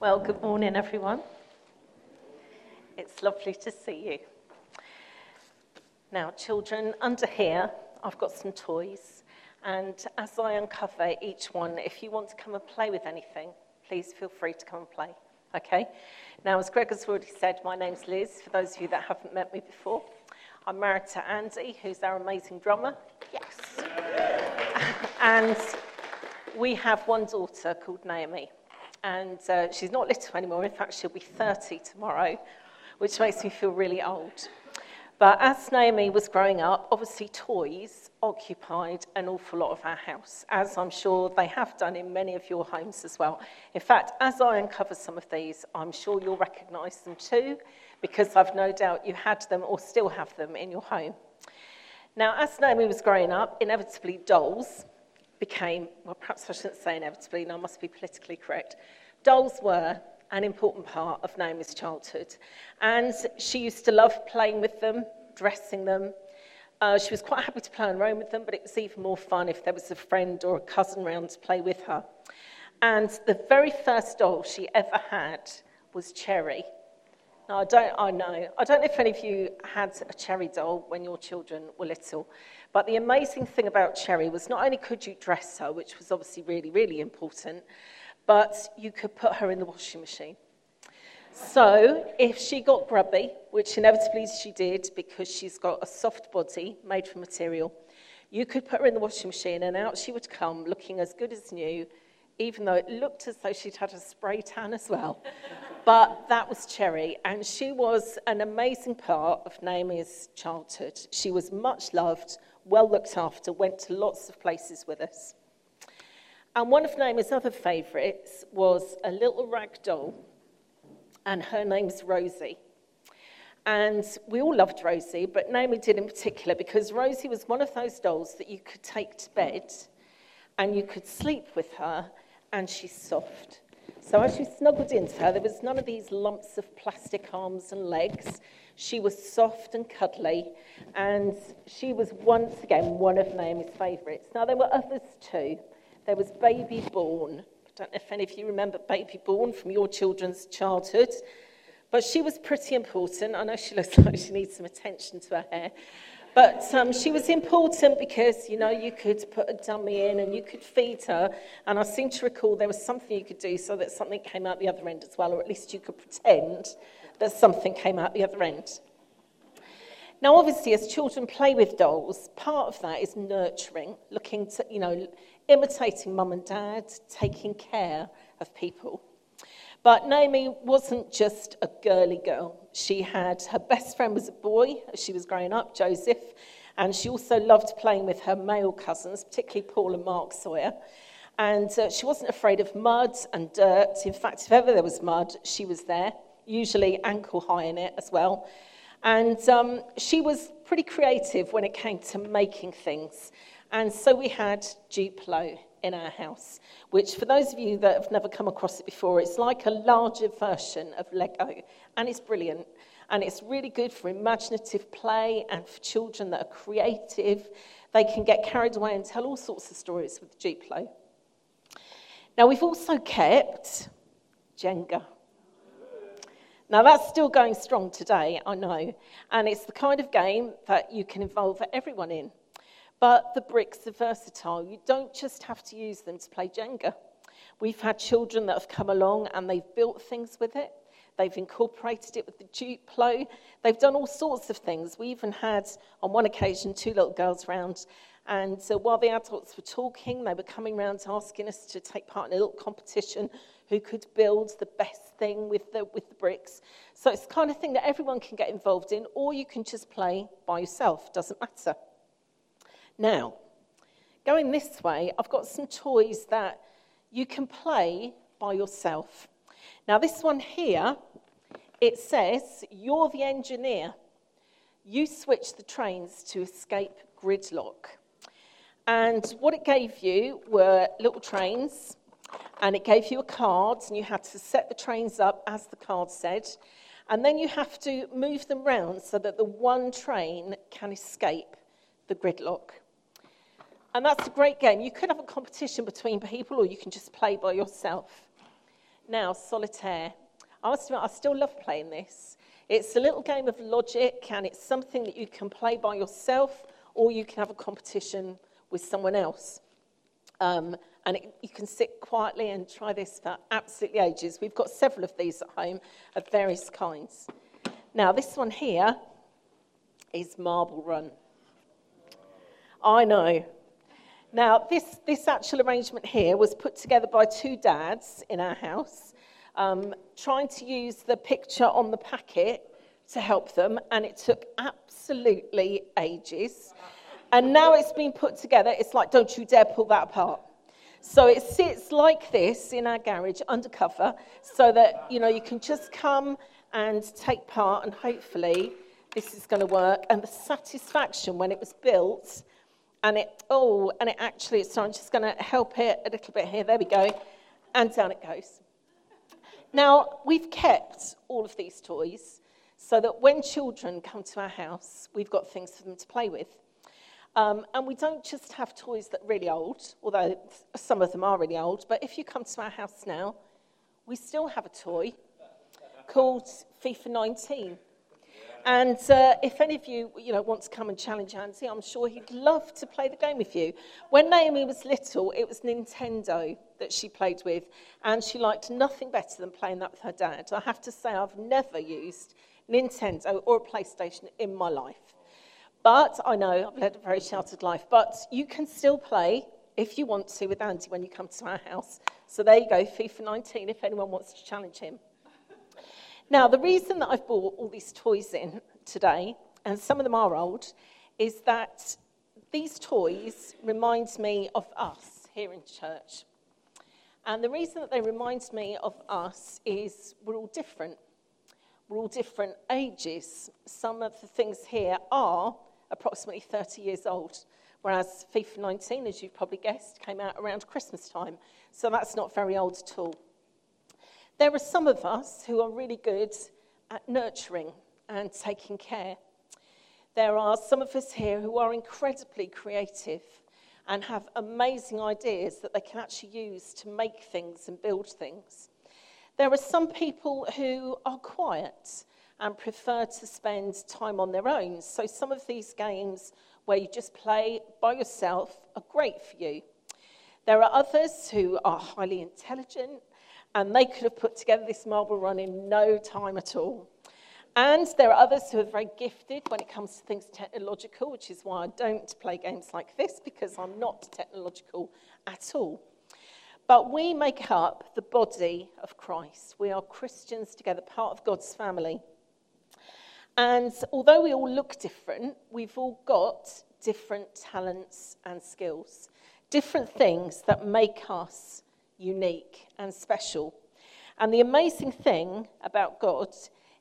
Well, good morning, everyone. It's lovely to see you. Now, children, under here, I've got some toys, and as I uncover each one, if you want to come and play with anything, please feel free to come and play. Okay? Now, as Greg has already said, my name's Liz, for those of you that haven't met me before. I'm married to Andy, who's our amazing drummer. Yes. and we have one daughter called Naomi and uh, she's not little anymore. In fact, she'll be 30 tomorrow, which makes me feel really old. But as Naomi was growing up, obviously toys occupied an awful lot of our house, as I'm sure they have done in many of your homes as well. In fact, as I uncover some of these, I'm sure you'll recognise them too, because I've no doubt you had them or still have them in your home. Now, as Naomi was growing up, inevitably dolls became, well, perhaps I shouldn't say inevitably, no, I must be politically correct. Dolls were an important part of Naomi's childhood. And she used to love playing with them, dressing them. Uh, she was quite happy to play on her own with them, but it was even more fun if there was a friend or a cousin around to play with her. And the very first doll she ever had was Cherry. Now, I don't, I know, I don't know if any of you had a cherry doll when your children were little, but the amazing thing about Cherry was not only could you dress her, which was obviously really, really important, but you could put her in the washing machine. So if she got grubby, which inevitably she did because she's got a soft body made from material, you could put her in the washing machine and out she would come looking as good as new, even though it looked as though she'd had a spray tan as well. but that was Cherry, and she was an amazing part of Naomi's childhood. She was much loved, well looked after, went to lots of places with us. And one of Naomi's other favourites was a little rag doll, and her name's Rosie. And we all loved Rosie, but Naomi did in particular because Rosie was one of those dolls that you could take to bed and you could sleep with her, and she's soft. So as she snuggled into her, there was none of these lumps of plastic arms and legs. She was soft and cuddly, and she was once again one of Naomi's favourites. Now, there were others too. There was Baby Born. I don't know if any of you remember Baby Born from your children's childhood, but she was pretty important. I know she looks like she needs some attention to her hair. But um, she was important because, you know, you could put a dummy in and you could feed her. And I seem to recall there was something you could do so that something came out the other end as well, or at least you could pretend that something came out the other end. Now, obviously, as children play with dolls, part of that is nurturing, looking to, you know, imitating mum and dad, taking care of people. But Naomi wasn't just a girly girl. She had her best friend was a boy as she was growing up, Joseph, and she also loved playing with her male cousins, particularly Paul and Mark Sawyer. And uh, she wasn't afraid of mud and dirt. In fact, if ever there was mud, she was there, usually ankle high in it as well. And um, she was pretty creative when it came to making things. And so we had Duplo in our house, which, for those of you that have never come across it before, it's like a larger version of Lego, and it's brilliant. And it's really good for imaginative play and for children that are creative. They can get carried away and tell all sorts of stories with Duplo. Now, we've also kept Jenga. Now, that's still going strong today, I know. And it's the kind of game that you can involve everyone in. But the bricks are versatile. You don't just have to use them to play Jenga. We've had children that have come along and they've built things with it. They've incorporated it with the Duplo. They've done all sorts of things. We even had, on one occasion, two little girls round, and uh, while the adults were talking, they were coming round asking us to take part in a little competition who could build the best thing with the, with the bricks. So it's the kind of thing that everyone can get involved in, or you can just play by yourself, doesn't matter. Now, going this way, I've got some toys that you can play by yourself. Now, this one here, it says, You're the engineer. You switch the trains to escape gridlock. And what it gave you were little trains, and it gave you a card, and you had to set the trains up as the card said. And then you have to move them round so that the one train can escape the gridlock. And that's a great game. You could have a competition between people, or you can just play by yourself. Now, solitaire. I must admit, I still love playing this. It's a little game of logic, and it's something that you can play by yourself, or you can have a competition with someone else. Um, and it, you can sit quietly and try this for absolutely ages. We've got several of these at home of various kinds. Now, this one here is Marble Run. I know. Now, this, this actual arrangement here was put together by two dads in our house, um, trying to use the picture on the packet to help them, and it took absolutely ages. And now it's been put together, it's like, don't you dare pull that apart. So it sits like this in our garage undercover so that you know you can just come and take part and hopefully this is going to work and the satisfaction when it was built and it oh and it actually so I'm just going to help it a little bit here there we go and down it goes. Now we've kept all of these toys so that when children come to our house we've got things for them to play with. Um, and we don't just have toys that are really old, although some of them are really old, but if you come to our house now, we still have a toy called FIFA 19. And uh, if any of you, you know, want to come and challenge Andy, I'm sure he'd love to play the game with you. When Naomi was little, it was Nintendo that she played with, and she liked nothing better than playing that with her dad. I have to say, I've never used Nintendo or a PlayStation in my life. But I know I've led a very sheltered life, but you can still play if you want to with Andy when you come to our house. So there you go, FIFA 19, if anyone wants to challenge him. Now, the reason that I've brought all these toys in today, and some of them are old, is that these toys remind me of us here in church. And the reason that they remind me of us is we're all different. We're all different ages. Some of the things here are approximately 30 years old, whereas FIFA 19, as you've probably guessed, came out around Christmas time. So that's not very old at all. There are some of us who are really good at nurturing and taking care. There are some of us here who are incredibly creative and have amazing ideas that they can actually use to make things and build things. There are some people who are quiet and prefer to spend time on their own. So some of these games where you just play by yourself are great for you. There are others who are highly intelligent and they could have put together this marble run in no time at all. And there are others who are very gifted when it comes to things technological, which is why I don't play games like this because I'm not technological at all. But we make up the body of Christ. We are Christians together, part of God's family. And although we all look different, we've all got different talents and skills, different things that make us unique and special. And the amazing thing about God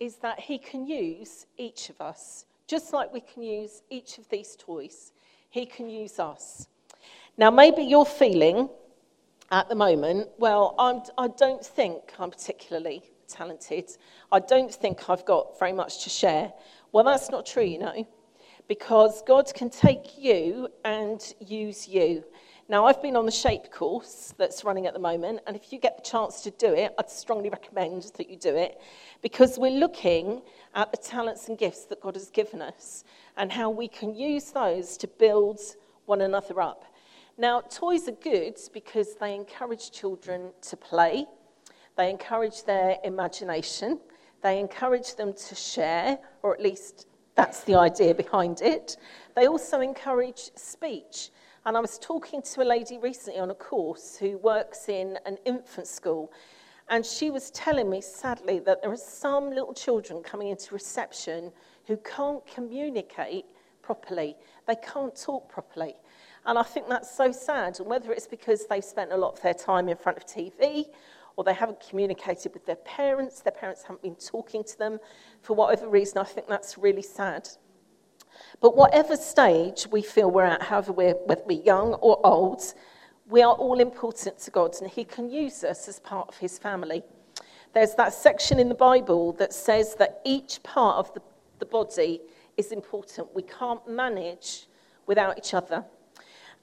is that He can use each of us, just like we can use each of these toys. He can use us. Now, maybe you're feeling at the moment, well, I'm, I don't think I'm particularly talented. I don't think I've got very much to share. Well, that's not true, you know, because God can take you and use you. Now, I've been on the SHAPE course that's running at the moment, and if you get the chance to do it, I'd strongly recommend that you do it because we're looking at the talents and gifts that God has given us and how we can use those to build one another up. Now, toys are good because they encourage children to play they encourage their imagination. They encourage them to share, or at least that's the idea behind it. They also encourage speech. And I was talking to a lady recently on a course who works in an infant school. And she was telling me, sadly, that there are some little children coming into reception who can't communicate properly. They can't talk properly. And I think that's so sad. And whether it's because they've spent a lot of their time in front of TV or they haven't communicated with their parents, their parents haven't been talking to them for whatever reason. I think that's really sad. But whatever stage we feel we're at, however we're, whether we're young or old, we are all important to God and He can use us as part of His family. There's that section in the Bible that says that each part of the, the body is important. We can't manage without each other.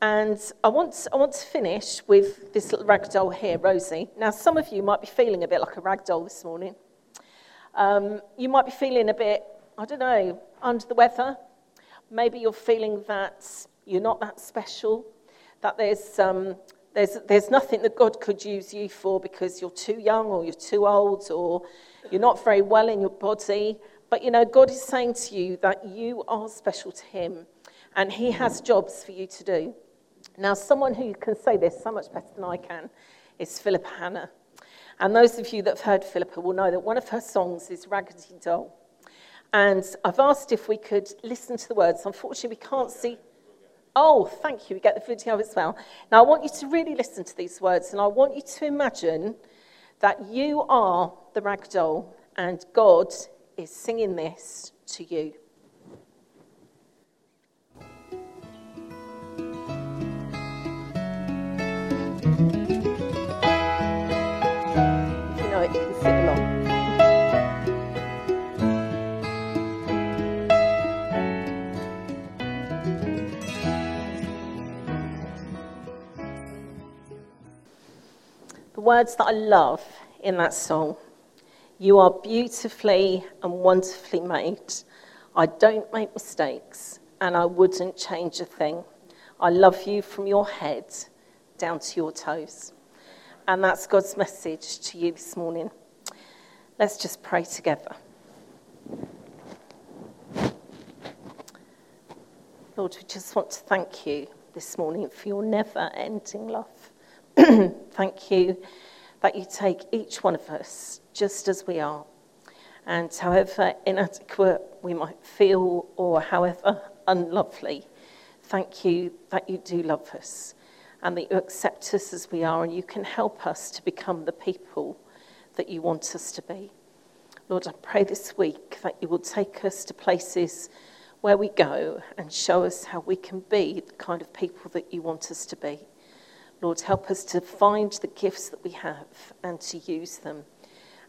And I want, I want to finish with this little rag doll here, Rosie. Now, some of you might be feeling a bit like a rag doll this morning. Um, you might be feeling a bit, I don't know, under the weather. Maybe you're feeling that you're not that special, that there's, um, there's, there's nothing that God could use you for because you're too young or you're too old or you're not very well in your body. But you know, God is saying to you that you are special to Him and He has jobs for you to do. Now, someone who can say this so much better than I can is Philippa Hanna. And those of you that have heard Philippa will know that one of her songs is Raggedy Doll. And I've asked if we could listen to the words. Unfortunately, we can't see. Oh, thank you. We get the video as well. Now, I want you to really listen to these words, and I want you to imagine that you are the rag doll, and God is singing this to you. Words that I love in that song. You are beautifully and wonderfully made. I don't make mistakes, and I wouldn't change a thing. I love you from your head down to your toes. And that's God's message to you this morning. Let's just pray together. Lord, we just want to thank you this morning for your never ending love. Thank you that you take each one of us just as we are. And however inadequate we might feel or however unlovely, thank you that you do love us and that you accept us as we are and you can help us to become the people that you want us to be. Lord, I pray this week that you will take us to places where we go and show us how we can be the kind of people that you want us to be. Lord, help us to find the gifts that we have and to use them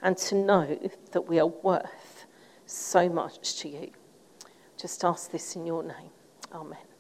and to know that we are worth so much to you. Just ask this in your name. Amen.